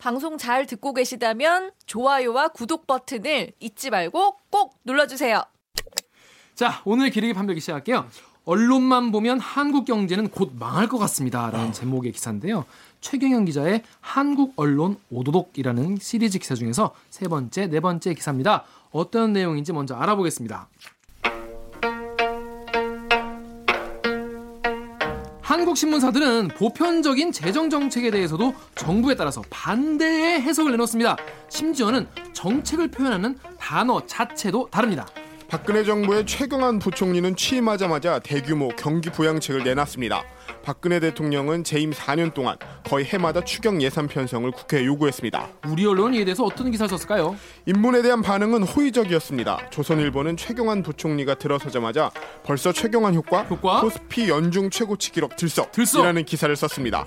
방송 잘 듣고 계시다면 좋아요와 구독 버튼을 잊지 말고 꼭 눌러주세요. 자, 오늘 기르기 판별기 시작할게요. 언론만 보면 한국 경제는 곧 망할 것 같습니다 라는 제목의 기사인데요. 최경영 기자의 한국 언론 오도독이라는 시리즈 기사 중에서 세 번째, 네 번째 기사입니다. 어떤 내용인지 먼저 알아보겠습니다. 한국 신문사들은 보편적인 재정 정책에 대해서도 정부에 따라서 반대의 해석을 내놓습니다. 심지어는 정책을 표현하는 단어 자체도 다릅니다. 박근혜 정부의 최경환 부총리는 취임하자마자 대규모 경기 부양책을 내놨습니다. 박근혜 대통령은 재임 4년 동안 거의 해마다 추경 예산 편성을 국회에 요구했습니다. 우리 언론은 이에 대해서 어떤 기사를 썼을까요? 인문에 대한 반응은 호의적이었습니다. 조선일보는 최경환 부총리가 들어서자마자 벌써 최경환 효과, 효과? 코스피 연중 최고치 기록 들썩이라는 들썩! 기사를 썼습니다.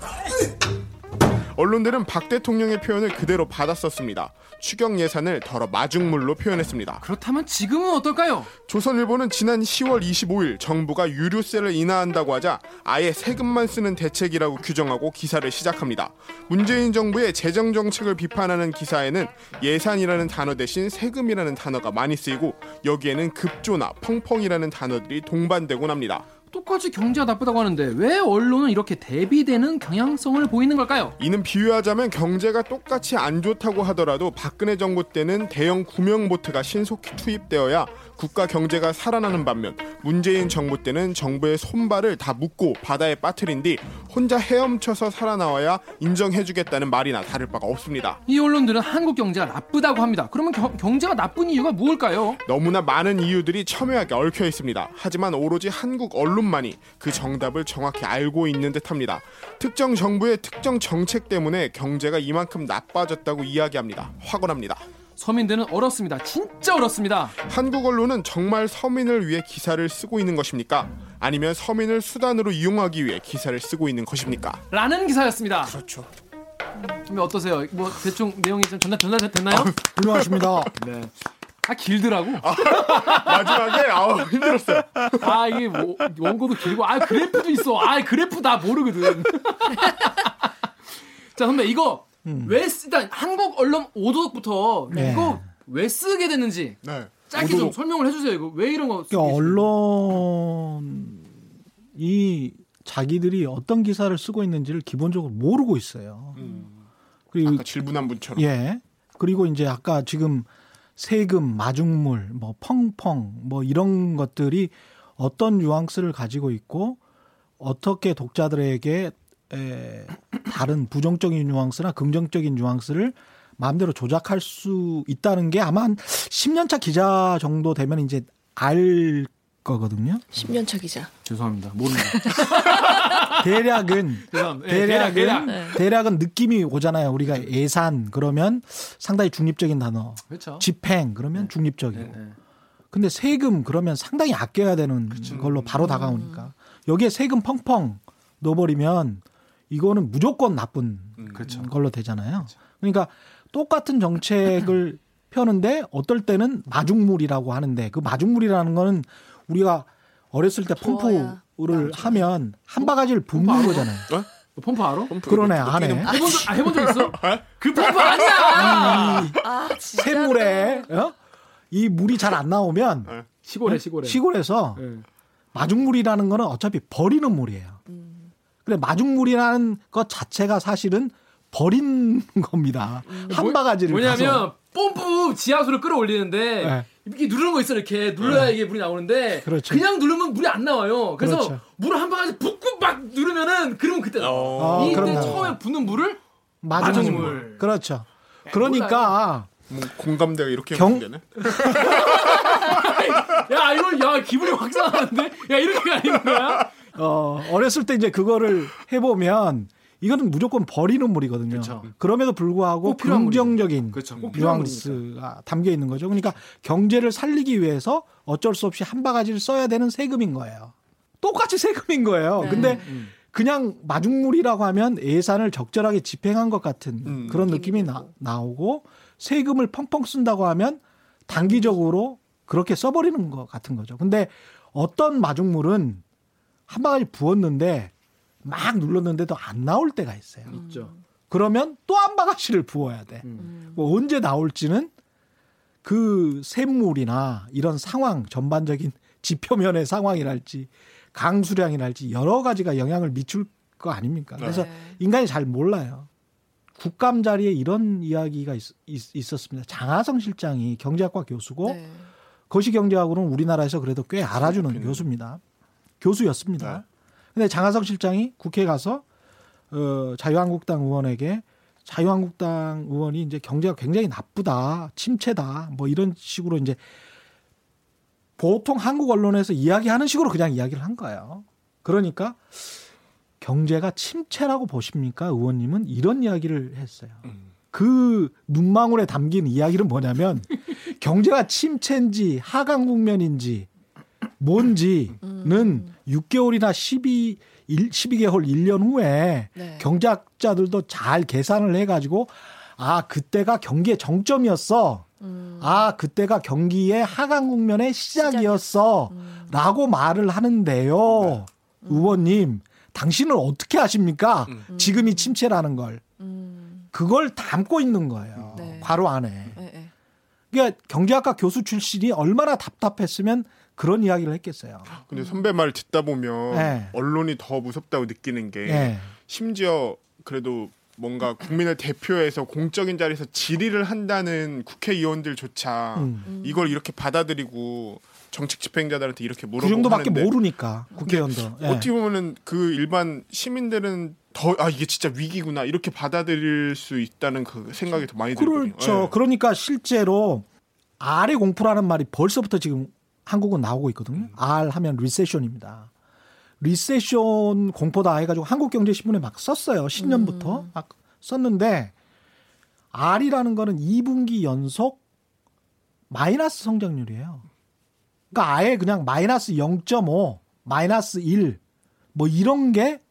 언론들은 박 대통령의 표현을 그대로 받았었습니다. 추경 예산을 더러 마중물로 표현했습니다. 그렇다면 지금은 어떨까요? 조선일보는 지난 10월 25일 정부가 유류세를 인하한다고 하자 아예 세금만 쓰는 대책이라고 규정하고 기사를 시작합니다. 문재인 정부의 재정 정책을 비판하는 기사에는 예산이라는 단어 대신 세금이라는 단어가 많이 쓰이고 여기에는 급조나 펑펑이라는 단어들이 동반되곤 합니다. 똑같이 경제가 나쁘다고 하는데 왜 언론은 이렇게 대비되는 경향성을 보이는 걸까요? 이는 비유하자면 경제가 똑같이 안 좋다고 하더라도 박근혜 정부 때는 대형 구명보트가 신속히 투입되어야 국가 경제가 살아나는 반면 문재인 정부 때는 정부의 손발을 다 묶고 바다에 빠뜨린 뒤 혼자 헤엄쳐서 살아나와야 인정해주겠다는 말이나 다를 바가 없습니다. 이 언론들은 한국 경제가 나쁘다고 합니다. 그러면 겨- 경제가 나쁜 이유가 무엇일까요? 너무나 많은 이유들이 첨예하게 얽혀 있습니다. 하지만 오로지 한국 언론 만이 그 정답을 정확히 알고 있는 듯합니다. 특정 정부의 특정 정책 때문에 경제가 이만큼 나빠졌다고 이야기합니다. 확언합니다. 서민들은 얼었습니다. 진짜 얼었습니다. 한국 언론은 정말 서민을 위해 기사를 쓰고 있는 것입니까? 아니면 서민을 수단으로 이용하기 위해 기사를 쓰고 있는 것입니까? 라는 기사였습니다. 그렇죠. 좀 어떠세요? 뭐 대충 내용이 좀 전달 전달됐나요? 훌륭하십니다. 네. 아 길더라고. 마지막에 아우 힘들었어요. 아 이게 뭐, 원고도 길고 아 그래프도 있어. 아 그래프 다 모르거든. 자 선배 이거 왜 쓰, 일단 한국 언론 오도독부터 네. 이거 왜 쓰게 됐는지 네. 짧게 좀 오도독. 설명을 해주세요. 이거 왜 이런 거? 그러니까? 언론이 자기들이 어떤 기사를 쓰고 있는지를 기본적으로 모르고 있어요. 그리고 아까 질문한 분처럼. 예. 그리고 이제 아까 지금 세금, 마중물, 뭐 펑펑 뭐 이런 것들이 어떤 뉘앙스를 가지고 있고 어떻게 독자들에게 에, 다른 부정적인 뉘앙스나 긍정적인 뉘앙스를 마음대로 조작할 수 있다는 게 아마 한 10년차 기자 정도 되면 이제 알 거거든요. 10년 차 기자. 죄송합니다. 모릅니다. 대략은. 예, 대략은 대략, 네. 대략은 느낌이 오잖아요. 우리가 예산 그러면 상당히 중립적인 단어. 그렇죠. 집행 그러면 중립적이고. 네, 네. 근데 세금 그러면 상당히 아껴야 되는 걸로 바로 다가오니까. 여기에 세금 펑펑 넣어버리면 이거는 무조건 나쁜 그렇죠. 걸로 되잖아요. 그러니까 똑같은 정책을 펴는데 어떨 때는 마중물이라고 하는데 그 마중물이라는 거는 우리가 어렸을 때 펌프를 하면 한 바가지를 붓는 거잖아요. 너 펌프 알아? 그러네 안에 해본 적, 아, 해본 적 있어? 그 펌프 아니야! 아. 샘물에 어? 이 물이 잘 안 나오면 시골에, 시골에. 시골에서 예. 마중물이라는 거는 어차피 버리는 물이에요. 그래 마중물이라는 것 자체가 사실은 버린 겁니다. 한 바가지를 뭐냐면 가서. 펌프 지하수를 끌어올리는데 네. 이렇게 누르는 거 있어 이렇게 눌러야 이게 물이 나오는데 그렇죠. 냥 누르면 물이 안 나와요. 그래서 그렇죠. 물을 한 바가지 붓고 막 누르면은 그러면 그때 나와. 어, 이때 그럼 나와요. 처음에 붓는 물을 마중물. 마중물. 그렇죠. 그러니까 뭐 공감대가 이렇게 경- 되네. 야 이거 야 기분이 확 상하는데 야 이렇게 가는 거야? 어, 어렸을 때 이제 그거를 해보면 이거는 무조건 버리는 물이거든요. 그렇죠. 그럼에도 불구하고 긍정적인 뉘앙스가 담겨 있는 거죠. 그러니까 경제를 살리기 위해서 어쩔 수 없이 한 바가지를 써야 되는 세금인 거예요. 똑같이 세금인 거예요. 네. 근데 그냥 마중물이라고 하면 예산을 적절하게 집행한 것 같은 음. 그런 느낌이 나, 나오고 세금을 펑펑 쓴다고 하면 단기적으로 그렇게 써버리는 것 같은 거죠. 근데 어떤 마중물은 한 바가지 부었는데 막 눌렀는데도 안 나올 때가 있어요. 있죠. 그러면 또 한 바가지를 부어야 돼. 음. 뭐 언제 나올지는 그 샘물이나 이런 상황 전반적인 지표면의 상황이랄지 강수량이랄지 여러 가지가 영향을 미칠 거 아닙니까? 그래서 네. 인간이 잘 몰라요. 국감 자리에 이런 이야기가 있, 었습니다 장하성 실장이 경제학과 교수고 네. 거시경제학으로는 우리나라에서 그래도 꽤 알아주는 높이는. 교수입니다. 교수였습니다. 네. 근데 장하성 실장이 국회에 가서 어, 자유한국당 의원에게 자유한국당 의원이 이제 경제가 굉장히 나쁘다, 침체다, 뭐 이런 식으로 이제 보통 한국 언론에서 이야기하는 식으로 그냥 이야기를 한 거예요. 그러니까 경제가 침체라고 보십니까, 의원님은 이런 이야기를 했어요. 그 눈망울에 담긴 이야기는 뭐냐면 경제가 침체인지 하강 국면인지 뭔지는 6개월이나 12 일, 12개월 1년 후에 네. 경제학자들도 잘 계산을 해 가지고 아 그때가 경기의 정점이었어. 음. 아 그때가 경기의 하강 국면의 시작이었어라고 말을 하는데요, 의원님 당신은 어떻게 아십니까? 지금이 침체라는 걸 음. 그걸 담고 있는 거예요. 네. 괄호 안에. 네, 네. 그러니까 경제학과 교수 출신이 얼마나 답답했으면 그런 이야기를 했겠어요. 근데 선배 말 듣다 보면 네. 언론이 더 무섭다고 느끼는 게 예. 심지어 그래도 뭔가 국민을 대표해서 공적인 자리에서 질의를 한다는 국회의원들조차 음. 이걸 이렇게 받아들이고 정책 집행자들한테 이렇게 그 물어보고 정도밖에 하는데 모르니까 국회의원도. 예. 어떻게 보면은 그 일반 시민들은 더 아 이게 진짜 위기구나 이렇게 받아들일 수 있다는 그 생각이 더 많이 들거든요. 그렇죠. 예. 그러니까 실제로 R의 공포라는 말이 벌써부터 지금 한국은 나오고 있거든요. R 하면 리세션입니다. 리세션 공포다 해가지고 한국경제신문에 막 썼어요. 10년부터 막 썼는데 R이라는 거는 2분기 연속 마이너스 성장률이에요. 그러니까 아예 그냥 마이너스 0.5, 마이너스 1, 뭐 이런 게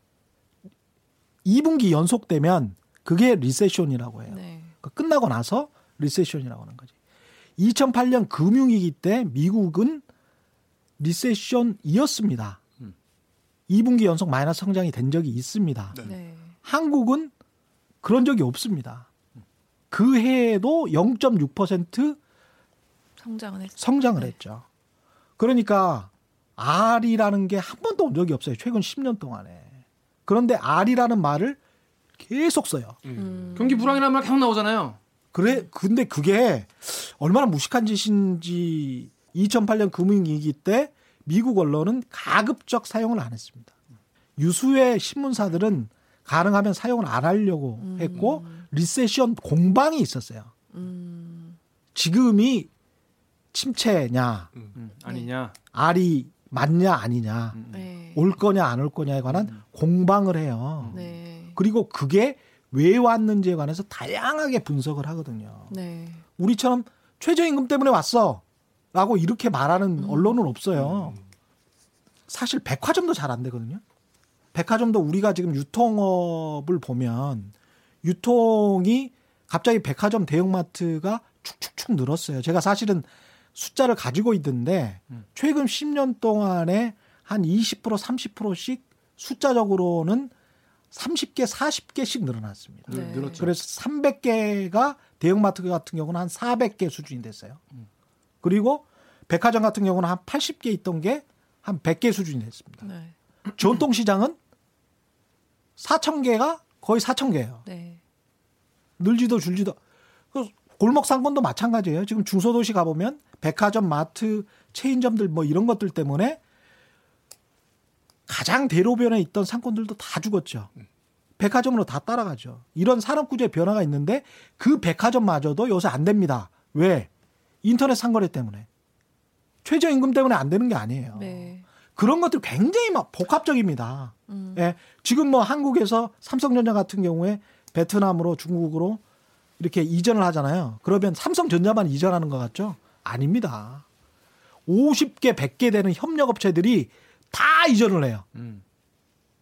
2분기 연속되면 그게 recession이라고 해요. 네. 그 끝나고 나서 recession이라고 하는 거지. 2008년 금융위기 때 미국은 recession이었습니다. 2분기 연속 마이너스 성장이 된 적이 있습니다. 네. 네. 한국은 그런 적이 없습니다. 그 해에도 0.6% 성장은 했죠. 성장을 네. 했죠. 그러니까 R이라는 게 한 번도 온 적이 없어요. 최근 10년 동안에. 그런데 R이라는 말을 계속 써요. 음. 경기 불황이라는 말 계속 나오잖아요. 그래 근데 그게 얼마나 무식한 짓인지 2008년 금융위기 때 미국 언론은 가급적 사용을 안 했습니다. 유수의 신문사들은 가능하면 사용을 안 하려고 했고 리세션 공방이 있었어요. 음. 지금이 침체냐, 음, 아니냐. 알이 맞냐 아니냐, 네. 올 거냐 안 올 거냐에 관한 공방을 해요. 네. 그리고 그게 왜 왔는지에 관해서 다양하게 분석을 하거든요. 네. 우리처럼 최저임금 때문에 왔어. 라고 이렇게 말하는 언론은 없어요. 사실 백화점도 잘 안 되거든요. 백화점도 우리가 지금 유통업을 보면 유통이 갑자기 백화점 대형마트가 축축축 늘었어요. 제가 사실은 숫자를 가지고 있는데 최근 10년 동안에 한 20% 30%씩 숫자적으로는 30개 40개씩 늘어났습니다. 네. 늘었죠. 그래서 300개가 대형마트 같은 경우는 한 400개 수준이 됐어요. 그리고 백화점 같은 경우는 한 80개 있던 게 한 100개 수준이 됐습니다. 네. 전통 시장은 4,000개가 거의 4,000개예요. 네. 늘지도 줄지도. 그 골목 상권도 마찬가지예요. 지금 중소도시 가보면 백화점, 마트, 체인점들 뭐 이런 것들 때문에 가장 대로변에 있던 상권들도 다 죽었죠. 백화점으로 다 따라가죠. 이런 산업 구조의 변화가 있는데 그 백화점마저도 요새 안 됩니다. 왜? 인터넷 상거래 때문에. 최저임금 때문에 안 되는 게 아니에요. 네. 그런 것들 굉장히 막 복합적입니다. 음. 예. 지금 뭐 한국에서 삼성전자 같은 경우에 베트남으로 중국으로 이렇게 이전을 하잖아요. 그러면 삼성전자만 이전하는 것 같죠? 아닙니다. 50개, 100개 되는 협력업체들이 다 이전을 해요. 음,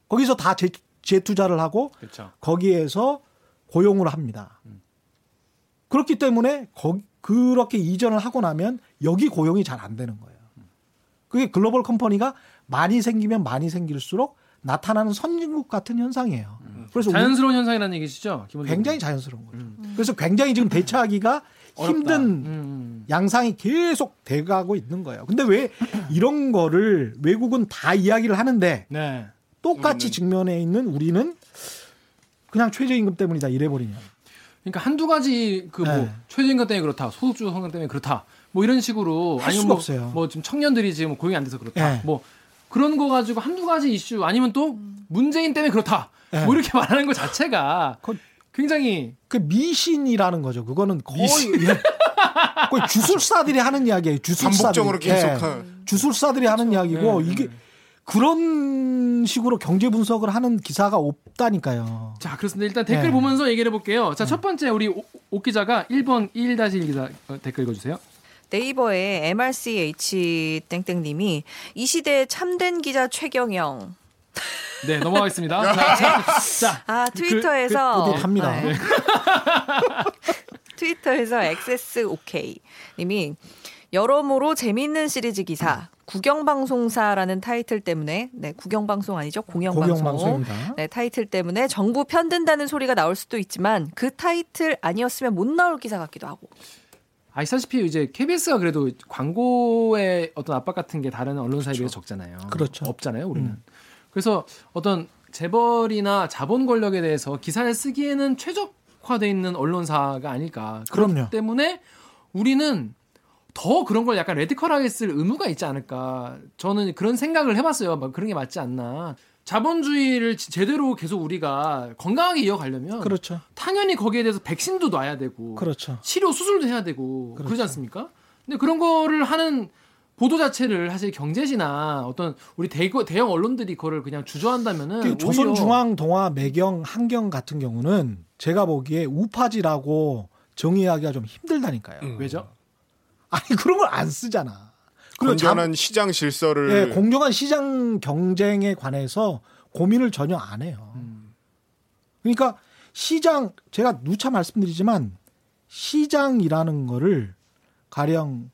거기서 다 재, 재투자를 하고 그렇죠. 거기에서 고용을 합니다. 그렇기 때문에 거, 그렇게 이전을 하고 나면 여기 고용이 잘 안 되는 거예요. 그게 global company가 많이 생기면 많이 생길수록 나타나는 선진국 같은 현상이에요. 그래서 우리- 자연스러운 현상이라는 얘기시죠? 기본적으로. 굉장히 자연스러운 거죠. 그래서 굉장히 지금 대처하기가. 힘든 음. 양상이 계속 돼가고 있는 거예요. 근데 왜 이런 거를 외국은 다 이야기를 하는데 네. 똑같이 직면해 있는 우리는 그냥 최저임금 때문이다 이래버리냐. 그러니까 한두 가지 그뭐 네. 최저임금 때문에 그렇다, 소득주 성장 때문에 그렇다, 뭐 이런 식으로 할 아니면 뭐, 없어요. 뭐 지금 청년들이 지금 고용이 안 돼서 그렇다, 네. 뭐 그런 거 가지고 한두 가지 이슈 아니면 또 문재인 때문에 그렇다, 네. 뭐 이렇게 말하는 것 자체가 그- 굉장히 그 미신이라는 거죠. 그거는 거의 예. 거의 주술사들이 하는 이야기예요. 주술사들이. 반복적으로 계속 예. 한- 주술사들이 하는 이야기고 네, 이게 그런 식으로 경제 분석을 하는 기사가 없다니까요. 자 그렇습니다. 일단 댓글 네. 보면서 얘기를 해볼게요. 자첫 번째 우리 오, 오 기자가 1번 1-1 기자 어, 댓글 읽어주세요. 네이버에 MRCH 땡땡님이 이 시대의 참된 기자 최경영. 네 넘어가겠습니다. 자, 자, 자, 아 그- 트위터에서 그 뿌듯합니다. 네. 트위터에서 XSOK 님이 여러모로 재미있는 시리즈 기사 국영방송사라는 타이틀 때문에 네 국영방송 아니죠 공영방송 공영방송입니다. 네 타이틀 때문에 정부 편든다는 소리가 나올 수도 있지만 그 타이틀 아니었으면 못 나올 기사 같기도 하고 아시다시피 이제 KBS가 그래도 광고의 어떤 압박 같은 게 다른 언론사에 비해 적잖아요. 그렇죠. 없잖아요, 우리는. 음. 그래서 어떤 재벌이나 자본 권력에 대해서 기사를 쓰기에는 최적화돼 있는 언론사가 아닐까. 그럼요. 그렇기 때문에 우리는 더 그런 걸 약간 레디컬하게 쓸 의무가 있지 않을까. 저는 그런 생각을 해봤어요. 막 그런 게 맞지 않나. 자본주의를 지- 제대로 계속 우리가 건강하게 이어가려면 그렇죠. 당연히 거기에 대해서 백신도 놔야 되고 그렇죠. 치료 수술도 해야 되고 그러지 그렇죠. 않습니까? 근데 그런 거를 하는 보도 자체를 사실 경제지나 어떤 우리 대거, 대형 언론들이 그거를 그냥 주저한다면은 그 오히려 조선중앙 동아 매경 한경 같은 경우는 제가 보기에 우파지라고 정의하기가 좀 힘들다니까요. 음. 왜죠? 아니 그런 걸 안 쓰잖아. 그리고 잠- 건전한 시장 질서를 예, 공정한 시장 경쟁에 관해서 고민을 전혀 안 해요. 음. 그러니까 시장 제가 누차 말씀드리지만 시장이라는 거를 가령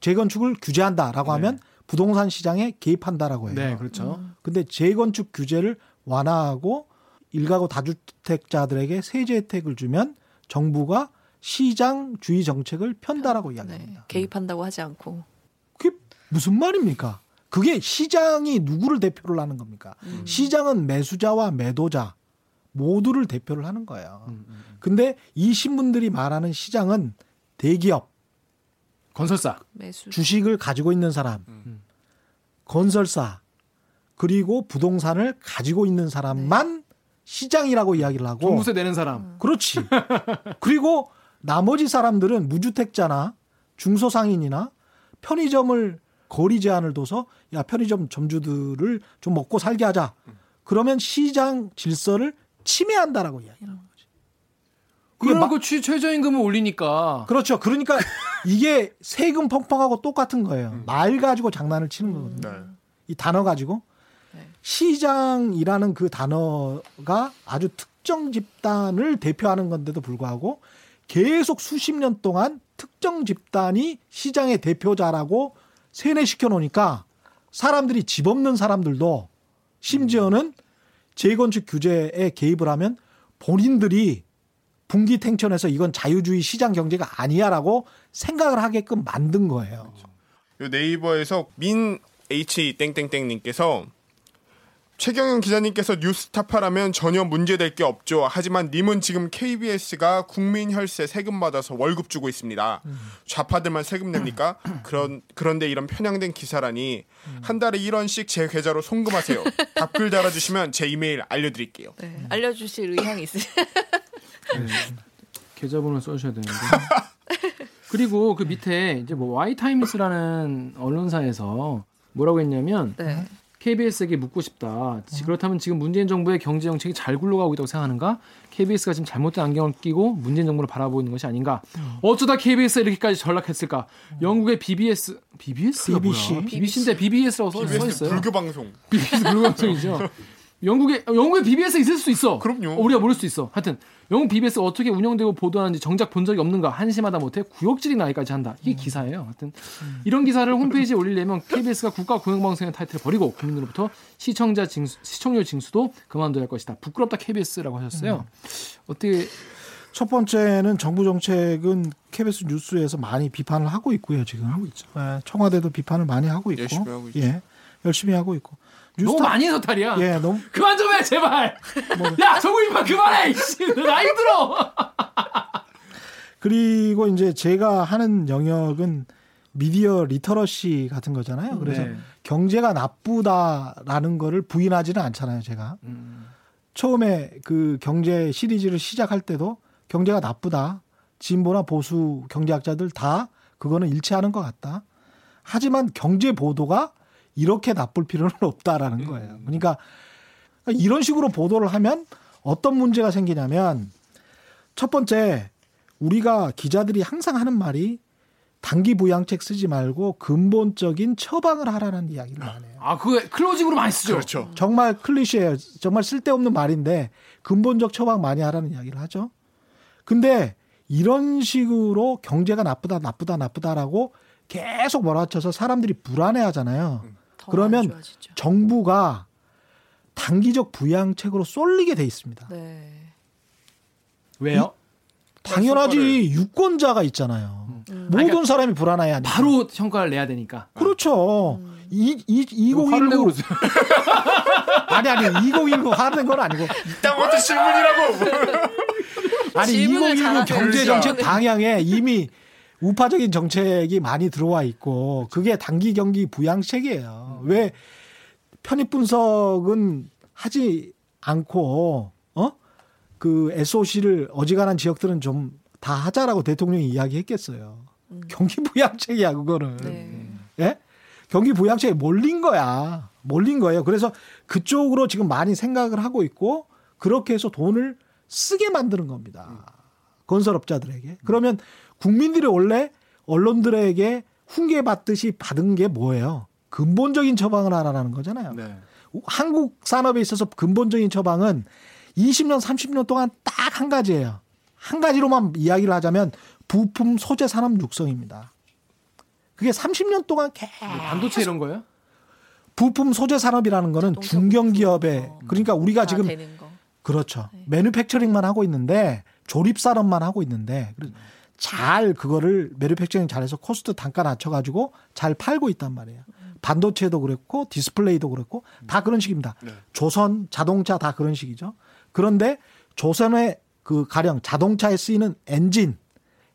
재건축을 규제한다라고 네. 하면 부동산 시장에 개입한다라고 해요. 네, 그렇죠. 근데 재건축 규제를 완화하고 일가구 다주택자들에게 세제 혜택을 주면 정부가 시장주의 정책을 편다라고 네, 이야기합니다. 개입한다고 하지 않고 그게 무슨 말입니까? 그게 시장이 누구를 대표를 하는 겁니까? 음. 시장은 매수자와 매도자 모두를 대표를 하는 거예요. 음, 음. 근데 이 신분들이 말하는 시장은 대기업, 건설사. 매수 주식을 가지고 있는 사람, 음. 건설사, 그리고 부동산을 가지고 있는 사람만 시장이라고 이야기를 하고 종부세 내는 사람. 그렇지. 그리고 나머지 사람들은 무주택자나 중소상인이나 편의점을 거리 제한을 둬서 야 편의점 점주들을 좀 먹고 살게 하자. 그러면 시장 질서를 침해한다라고 이야기하는 거지. 그게 그러면 막- 그 취- 최저임금을 올리니까 그렇죠. 그러니까 이게 세금 펑펑하고 똑같은 거예요. 말 가지고 장난을 치는 거거든요. 네. 이 단어 가지고 네. 시장이라는 그 단어가 아주 특정 집단을 대표하는 건데도 불구하고 계속 수십 년 동안 특정 집단이 시장의 대표자라고 세뇌시켜 놓으니까 사람들이 집 없는 사람들도 심지어는 재건축 규제에 개입을 하면 본인들이 분기탱천해서 이건 자유주의 시장 경제가 아니야라고 생각을 하게끔 만든 거예요. 요 네이버에서 민 H 땡땡땡 님께서 최경영 기자님께서 뉴스타파라면 전혀 문제될 게 없죠. 하지만 님은 지금 KBS가 국민 혈세 세금 받아서 월급 주고 있습니다. 좌파들만 세금 냅니까? 그런 그런데 이런 편향된 기사라니 한 달에 1원씩 제 계좌로 송금하세요. 답글 달아주시면 제 이메일 알려드릴게요. 네, 알려주실 의향이 있으세요? 계좌번호 써주셔야 되는데. 그리고 그 밑에 이제 뭐 와이타임스라는 언론사에서 뭐라고 했냐면 네. KBS에게 묻고 싶다. 지- 그렇다면 지금 문재인 정부의 경제 정책이 잘 굴러가고 있다고 생각하는가? KBS가 지금 잘못된 안경을 끼고 문재인 정부를 바라보고 있는 것이 아닌가? 어쩌다 KBS에 이렇게까지 전락했을까? 영국의 BBS, BBS가 BBC. 뭐야? BBC인데 BBS라고 써, 있어요. 불교 방송. BBS 불광성이죠. 영국에 영국에 BBS 있을 수 있어. 그럼요. 어, 우리가 모를 수 있어. 하여튼 영국 BBS가 어떻게 운영되고 보도하는지 정작 본 적이 없는가 한심하다 못해 구역질이 나기까지 한다. 이게 기사예요. 하여튼 이런 기사를 홈페이지에 올리려면 KBS가 국가 공영방송의 타이틀을 버리고 국민으로부터 시청자 징수, 시청률 징수도 그만둬야 할 것이다. 부끄럽다 KBS라고 하셨어요. 어떻게 첫 번째는 정부 정책은 KBS 뉴스에서 많이 비판을 하고 있고요, 지금. 하고 있죠. 청와대도 비판을 많이 하고 있고. 열심히 하고 있죠. 예. 열심히 하고 있고. 너무 뉴스타- 많이 해서 탈이야. 예, 너무 그만 좀 해 제발. 야 정부 비판 그만해. 이씨, 너 나이 들어. 그리고 이제 제가 하는 영역은 media literacy 같은 거잖아요. 그래서 네. 경제가 나쁘다라는 거를 부인하지는 않잖아요, 제가. 음. 처음에 그 경제 시리즈를 시작할 때도 경제가 나쁘다. 진보나 보수 경제학자들 다 그거는 일치하는 것 같다. 하지만 경제 보도가 이렇게 나쁠 필요는 없다라는 거예요. 그러니까 이런 식으로 보도를 하면 어떤 문제가 생기냐면 첫 번째 우리가 기자들이 항상 하는 말이 단기 부양책 쓰지 말고 근본적인 처방을 하라는 이야기를 많이 해요. 아 그거 클로징으로 많이 쓰죠. 그렇죠. 정말 클리셰예요. 정말 쓸데없는 말인데 근본적 처방 많이 하라는 이야기를 하죠. 근데 이런 식으로 경제가 나쁘다 나쁘다 나쁘다라고 계속 몰아쳐서 사람들이 불안해 하잖아요. 더 그러면. 정부가 단기적 부양책으로 쏠리게 돼 있습니다. 네. 왜요? 당연하지 유권자가 있잖아요. 음. 모든 그러니까 사람이 불안해 하니까. 바로 성과를 내야 되니까. 그렇죠. 이, 이, 화를 내고 2019 그러세요. 아니 아니 2019 하는 건 아니고 이딴 질문이라고. 아니 질문을 2019 잘하네. 경제 정책 그러니까. 방향에 이미 우파적인 정책이 많이 들어와 있고 그게 단기 경기 부양책이에요. 왜 편입 분석은 하지 않고 어 그 SOC를 어지간한 지역들은 좀 다 하자라고 대통령이 이야기했겠어요. 경기 부양책이야 그거는. 네. 예? 경기 부양책에 몰린 거야. 몰린 거예요. 그래서 그쪽으로 지금 많이 생각을 하고 있고 그렇게 해서 돈을 쓰게 만드는 겁니다. 건설업자들에게. 그러면 국민들이 원래 언론들에게 훈계받듯이 받은 게 뭐예요? 근본적인 처방을 하라는 거잖아요. 네. 한국 산업에 있어서 근본적인 처방은 20년, 30년 동안 딱 한 가지예요. 한 가지로만 이야기를 하자면 부품 소재 산업 육성입니다. 그게 30년 동안 계속 반도체 이런 거예요? 부품 소재 산업이라는 거는 자동차 중견 기업에 부품. 그러니까 우리가 다 지금. 그렇죠. 네. manufacturing만 하고 있는데 조립 산업만 하고 있는데 그래서 잘 그거를 manufacturing 잘해서 cost 단가 낮춰 가지고 잘 팔고 있단 말이에요. 반도체도 그랬고 디스플레이도 그랬고 다 그런 식입니다. 네. 조선 자동차 다 그런 식이죠. 그런데 조선의 그 가령 자동차에 쓰이는 엔진,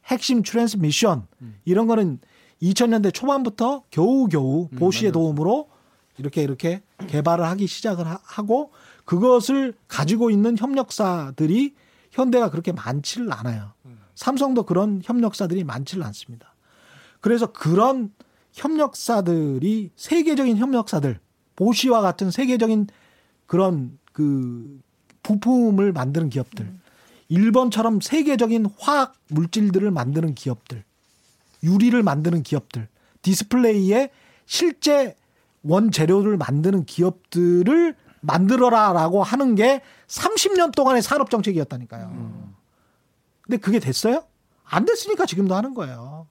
핵심 transmission 이런 거는 2000년대 초반부터 겨우겨우 보시의 도움으로 이렇게 이렇게 개발을 하기 시작을 하- 하고 그것을 가지고 있는 협력사들이 현대가 그렇게 많지를 않아요. 삼성도 그런 협력사들이 많지를 않습니다. 그래서 그런 협력사들이 세계적인 협력사들, 보시와 같은 세계적인 그런 그 부품을 만드는 기업들, 일본처럼 세계적인 화학 물질들을 만드는 기업들, 유리를 만드는 기업들, 디스플레이에 실제 원재료를 만드는 기업들을 만들어라라고 하는 게 30년 동안의 산업 정책이었다니까요. 근데 그게 됐어요? 안 됐으니까 지금도 하는 거예요.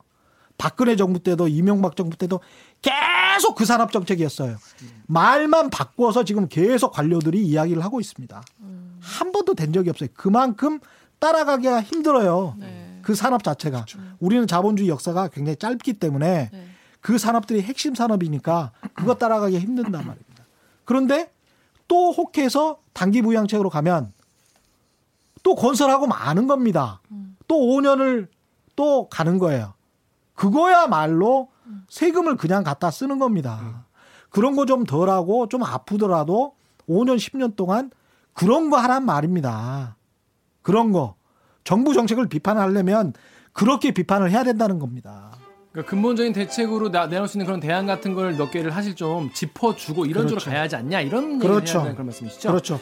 박근혜 정부 때도 이명박 정부 때도 계속 그 산업 정책이었어요. 말만 바꿔서 지금 계속 관료들이 이야기를 하고 있습니다. 한 번도 된 적이 없어요. 그만큼 따라가기가 힘들어요. 네. 그 산업 자체가. 우리는 자본주의 역사가 굉장히 짧기 때문에 네. 그 산업들이 핵심 산업이니까 그거 따라가기 힘든단 말입니다. 그런데 또 혹해서 단기 부양책으로 가면 또 건설하고 마는 겁니다. 또 5년을 또 가는 거예요. 그거야말로 세금을 그냥 갖다 쓰는 겁니다. 그런 거 좀 덜하고 좀 아프더라도 5년, 10년 동안 그런 거 하란 말입니다. 그런 거. 정부 정책을 비판하려면 그렇게 비판을 해야 된다는 겁니다. 그러니까 근본적인 대책으로 나, 내놓을 수 있는 그런 대안 같은 걸 몇 개를 사실 좀 짚어주고 이런 그렇죠. 쪽으로 가야 하지 않냐 이런 그렇죠. 그런 말씀이시죠? 그렇죠.